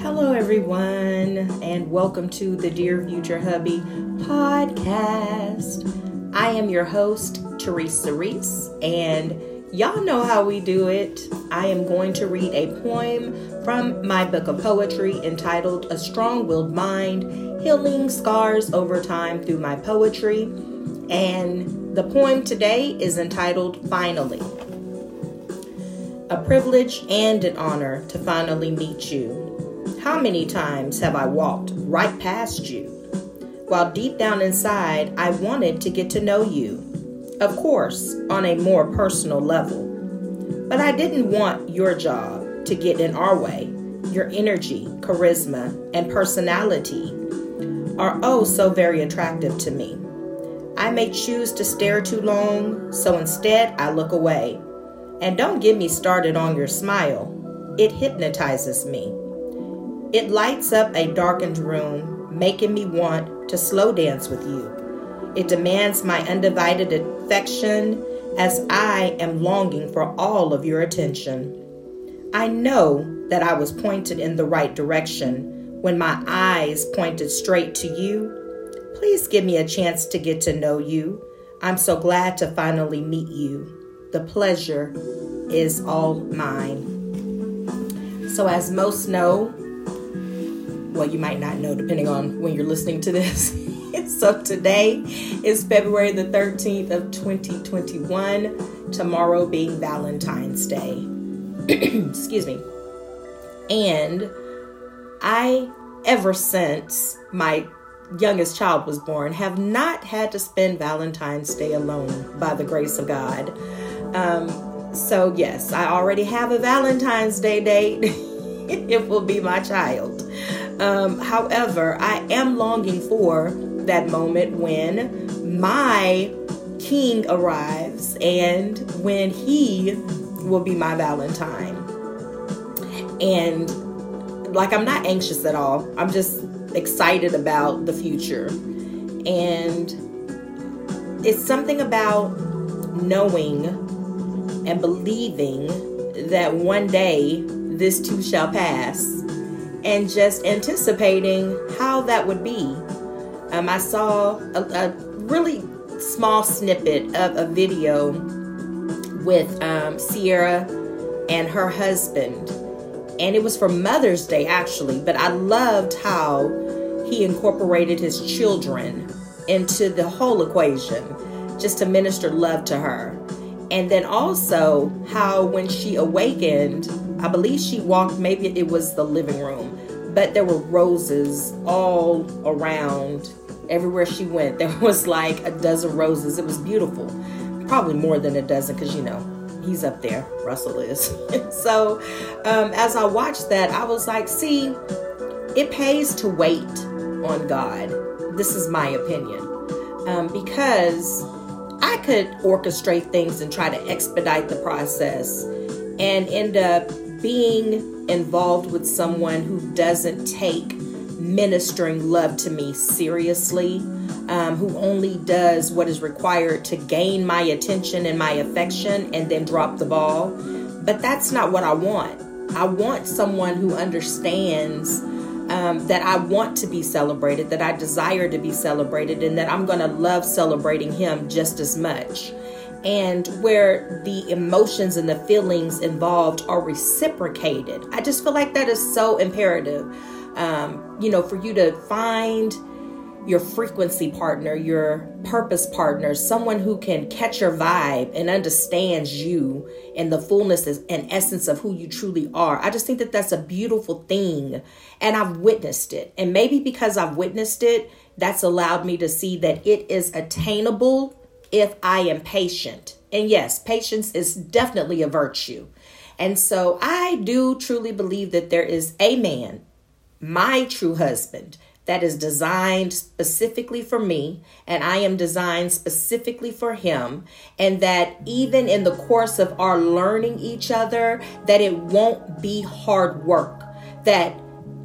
Hello, everyone, and welcome to the Dear Future Hubby podcast. I am your host, Teresa Reese, and y'all know how we do it. I am going to read a poem from my book of poetry entitled A Strong Willed Mind Healing Scars Over Time Through My Poetry. And the poem today is entitled Finally. A privilege and an honor to finally meet you. How many times have I walked right past you? While deep down inside, I wanted to get to know you. Of course, on a more personal level. But I didn't want your job to get in our way. Your energy, charisma, and personality are oh so very attractive to me. I may choose to stare too long, so instead I look away. And don't get me started on your smile. It hypnotizes me. It lights up a darkened room, making me want to slow dance with you. It demands my undivided affection as I am longing for all of your attention. I know that I was pointed in the right direction when my eyes pointed straight to you. Please give me a chance to get to know you. I'm so glad to finally meet you. The pleasure is all mine. So, as most know, well, you might not know depending on when you're listening to this. so, today is February the 13th of 2021, tomorrow being Valentine's Day. Excuse me. And I, ever since my youngest child was born, have not had to spend Valentine's Day alone by the grace of God. Um, so, yes, I already have a Valentine's Day date. it will be my child. Um, however, I am longing for that moment when my king arrives and when he will be my Valentine. And like, I'm not anxious at all. I'm just excited about the future. And it's something about knowing and believing that one day this too shall pass and just anticipating how that would be. Um, I saw a, a, really small snippet of a video with um, Ciara and her husband, and it was for Mother's Day actually, but I loved how he incorporated his children into the whole equation just to minister love to her. And then also how when she awakened, I believe she walked, maybe it was the living room, but there were roses all around. Everywhere she went, there was like a dozen roses. It was beautiful. Probably more than a dozen because, you know, he's up there. Russell is. so um, as I watched that, I was like, see, it pays to wait on God. This is my opinion. Um, because I could orchestrate things and try to expedite the process and end up being involved with someone who doesn't take ministering love to me seriously, um, who only does what is required to gain my attention and my affection and then drop the ball. But that's not what I want. I want someone who understands um, that I want to be celebrated, that I desire to be celebrated, and that I'm going to love celebrating Him just as much. And where the emotions and the feelings involved are reciprocated. I just feel like that is so imperative, um, you know, for you to find your frequency partner, your purpose partner, someone who can catch your vibe and understands you and the fullness and essence of who you truly are. I just think that that's a beautiful thing. And I've witnessed it. And maybe because I've witnessed it, that's allowed me to see that it is attainable if I am patient. And yes, patience is definitely a virtue. And so I do truly believe that there is a man, my true husband, that is designed specifically for me and I am designed specifically for him and that even in the course of our learning each other that it won't be hard work that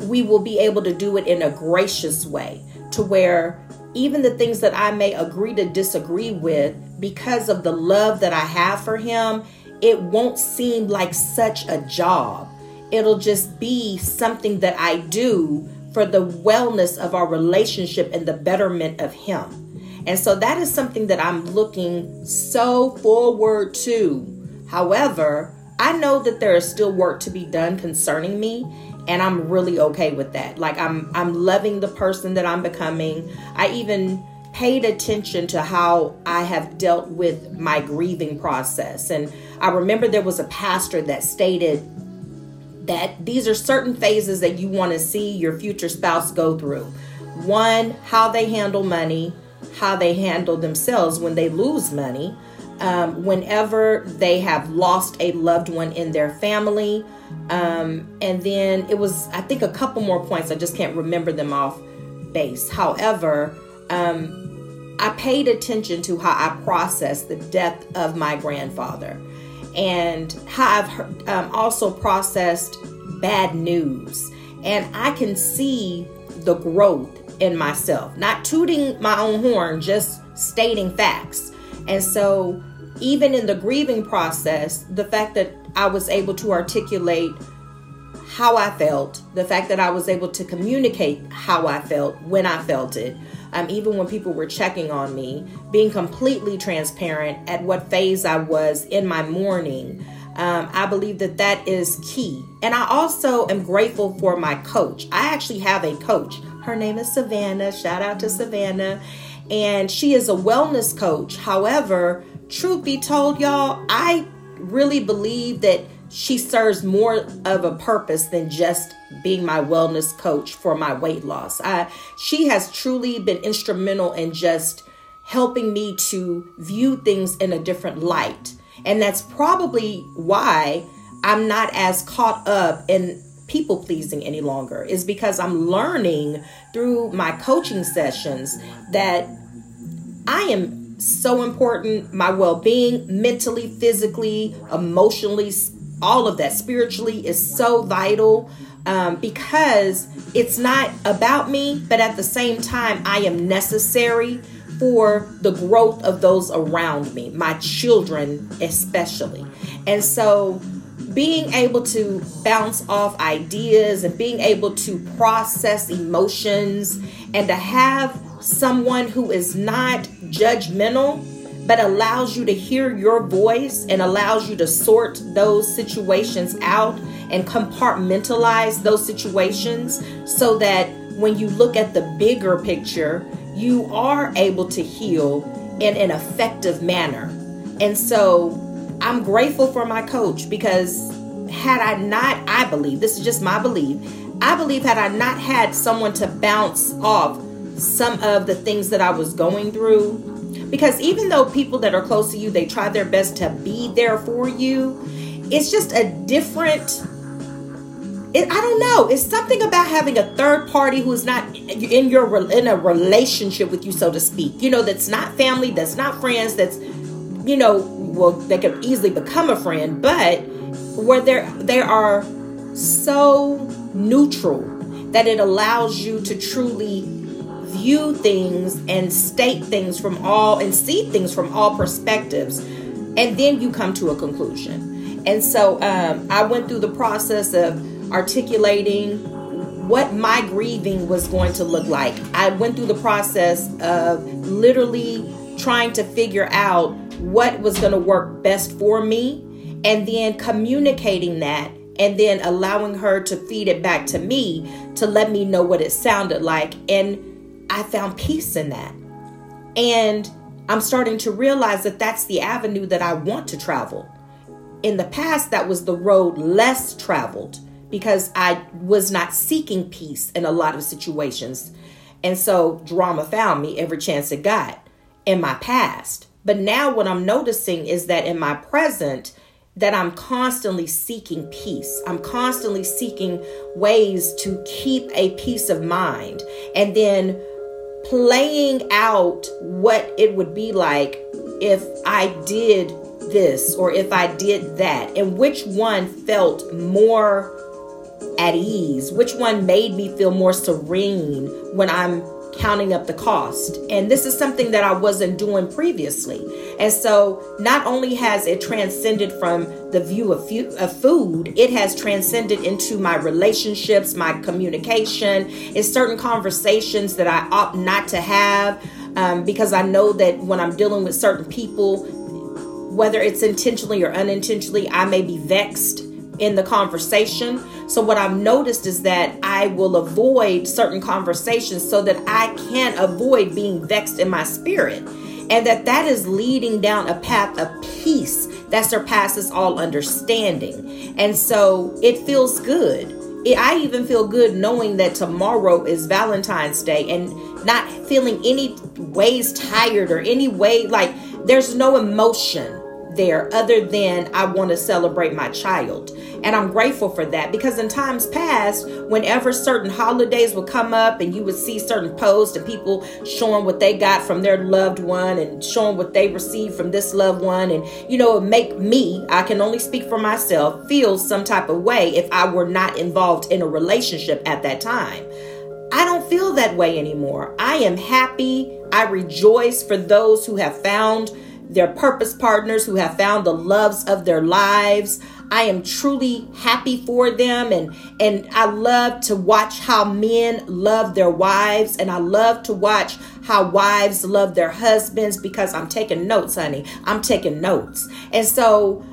we will be able to do it in a gracious way to where even the things that I may agree to disagree with because of the love that I have for him it won't seem like such a job it'll just be something that I do for the wellness of our relationship and the betterment of Him. And so that is something that I'm looking so forward to. However, I know that there is still work to be done concerning me and I'm really okay with that. Like I'm I'm loving the person that I'm becoming. I even paid attention to how I have dealt with my grieving process. And I remember there was a pastor that stated that these are certain phases that you want to see your future spouse go through. One, how they handle money, how they handle themselves when they lose money, um, whenever they have lost a loved one in their family. Um, and then it was, I think, a couple more points. I just can't remember them off base. However, um, I paid attention to how I processed the death of my grandfather and how I've um, also processed bad news. And I can see the growth in myself, not tooting my own horn, just stating facts. And so, even in the grieving process, the fact that I was able to articulate how I felt, the fact that I was able to communicate how I felt when I felt it, um, even when people were checking on me, being completely transparent at what phase I was in my mourning. Um, I believe that that is key. And I also am grateful for my coach. I actually have a coach. Her name is Savannah. Shout out to Savannah. And she is a wellness coach. However, truth be told, y'all, I really believe that she serves more of a purpose than just being my wellness coach for my weight loss. I, she has truly been instrumental in just helping me to view things in a different light. And that's probably why I'm not as caught up in people pleasing any longer, is because I'm learning through my coaching sessions that I am so important. My well being, mentally, physically, emotionally, all of that spiritually is so vital um, because it's not about me, but at the same time, I am necessary for the growth of those around me, my children especially. And so, being able to bounce off ideas and being able to process emotions and to have someone who is not judgmental but allows you to hear your voice and allows you to sort those situations out and compartmentalize those situations so that when you look at the bigger picture, you are able to heal in an effective manner. And so I'm grateful for my coach because had I not, I believe, this is just my belief, I believe had I not had someone to bounce off some of the things that I was going through, because even though people that are close to you, they try their best to be there for you, it's just a different it, I don't know. It's something about having a third party who's not in your in a relationship with you, so to speak. You know, that's not family, that's not friends, that's you know, well, they could easily become a friend, but where they they are so neutral that it allows you to truly view things and state things from all and see things from all perspectives and then you come to a conclusion. And so um, i went through the process of articulating what my grieving was going to look like. I went through the process of literally trying to figure out what was going to work best for me and then communicating that and then allowing her to feed it back to me to let me know what it sounded like and I found peace in that. And I'm starting to realize that that's the avenue that I want to travel. In the past, that was the road less traveled because I was not seeking peace in a lot of situations. And so drama found me every chance it got in my past. But now what I'm noticing is that in my present, that I'm constantly seeking peace. I'm constantly seeking ways to keep a peace of mind. And then playing out what it would be like if I did this or if I did that, and which one felt more at ease, which one made me feel more serene when I'm counting up the cost. And this is something that I wasn't doing previously. And so not only has it transcended from the view of, fu- of food, it has transcended into my relationships, my communication, it's certain conversations that I opt not to have um, because I know that when I'm dealing with certain people, whether it's intentionally or unintentionally, I may be vexed in the conversation. So, what I've noticed is that I will avoid certain conversations so that I can avoid being vexed in my spirit. And that that is leading down a path of peace that surpasses all understanding. And so it feels good. I even feel good knowing that tomorrow is Valentine's Day and not feeling any ways tired or any way like there's no emotion there other than I want to celebrate my child. And I'm grateful for that because in times past, whenever certain holidays would come up and you would see certain posts and people showing what they got from their loved one and showing what they received from this loved one, and you know, it make me, I can only speak for myself, feel some type of way if I were not involved in a relationship at that time. I don't feel that way anymore. I am happy. I rejoice for those who have found their purpose partners who have found the loves of their lives. I am truly happy for them and and I love to watch how men love their wives and I love to watch how wives love their husbands because I'm taking notes, honey. I'm taking notes. And so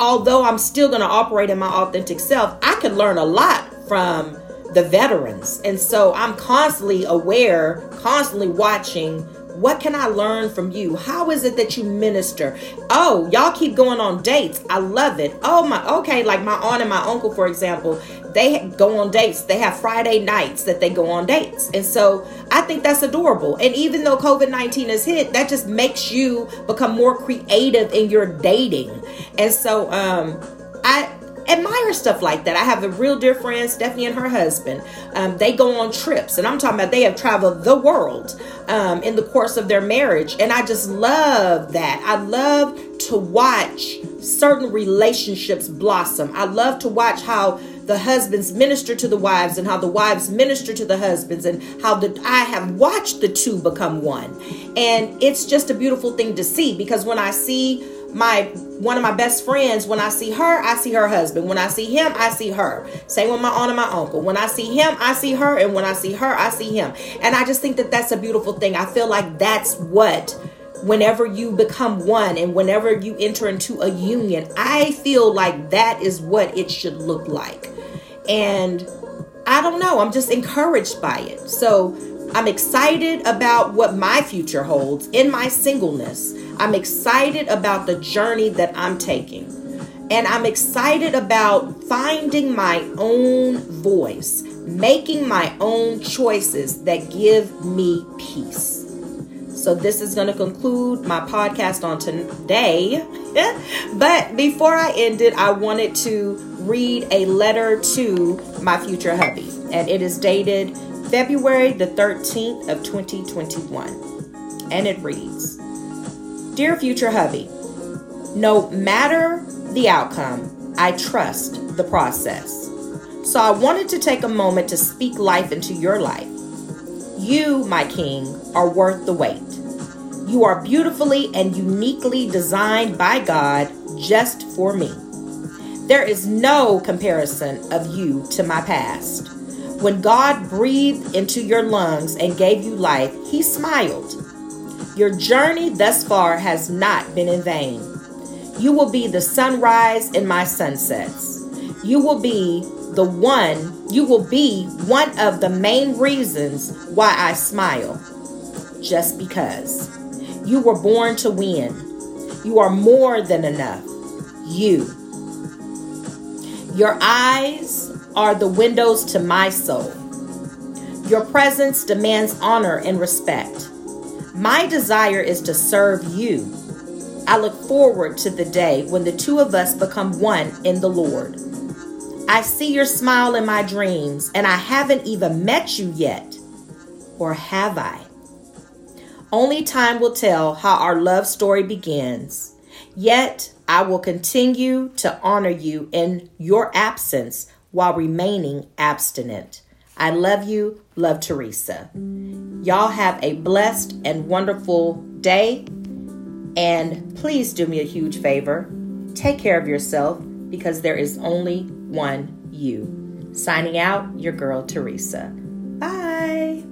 although I'm still going to operate in my authentic self, I can learn a lot from the veterans. And so I'm constantly aware, constantly watching what can I learn from you? How is it that you minister? Oh, y'all keep going on dates. I love it. Oh my, okay, like my aunt and my uncle, for example, they go on dates. They have Friday nights that they go on dates. And so I think that's adorable. And even though COVID 19 has hit, that just makes you become more creative in your dating. And so um I admire stuff like that. I have a real dear friend, Stephanie and her husband. Um, they go on trips, and I'm talking about they have traveled the world um, in the course of their marriage. And I just love that. I love to watch certain relationships blossom. I love to watch how the husbands minister to the wives and how the wives minister to the husbands and how the I have watched the two become one. And it's just a beautiful thing to see because when I see my one of my best friends when i see her i see her husband. When i see him i see her. Same with my aunt and my uncle. When i see him i see her. And when i see her i see him. And i just think that that's a beautiful thing. I feel like that's what whenever you become one and whenever you enter into a union i feel like that is what it should look like. And i don't know. I'm just encouraged by it. So i'm excited about what my future holds in my singleness I'm excited about the journey that I'm taking. And I'm excited about finding my own voice, making my own choices that give me peace. So, this is going to conclude my podcast on today. but before I end it, I wanted to read a letter to my future hubby. And it is dated February the 13th of 2021. And it reads Dear future hubby, no matter the outcome, I trust the process. So I wanted to take a moment to speak life into your life. You, my king, are worth the wait. You are beautifully and uniquely designed by God just for me. There is no comparison of you to my past. When God breathed into your lungs and gave you life, He smiled. Your journey thus far has not been in vain. You will be the sunrise in my sunsets. You will be the one, you will be one of the main reasons why I smile. Just because. You were born to win. You are more than enough. You. Your eyes are the windows to my soul. Your presence demands honor and respect. My desire is to serve you. I look forward to the day when the two of us become one in the Lord. I see your smile in my dreams, and I haven't even met you yet. Or have I? Only time will tell how our love story begins. Yet, I will continue to honor you in your absence while remaining abstinent. I love you. Love Teresa. Y'all have a blessed and wonderful day. And please do me a huge favor take care of yourself because there is only one you. Signing out, your girl, Teresa. Bye.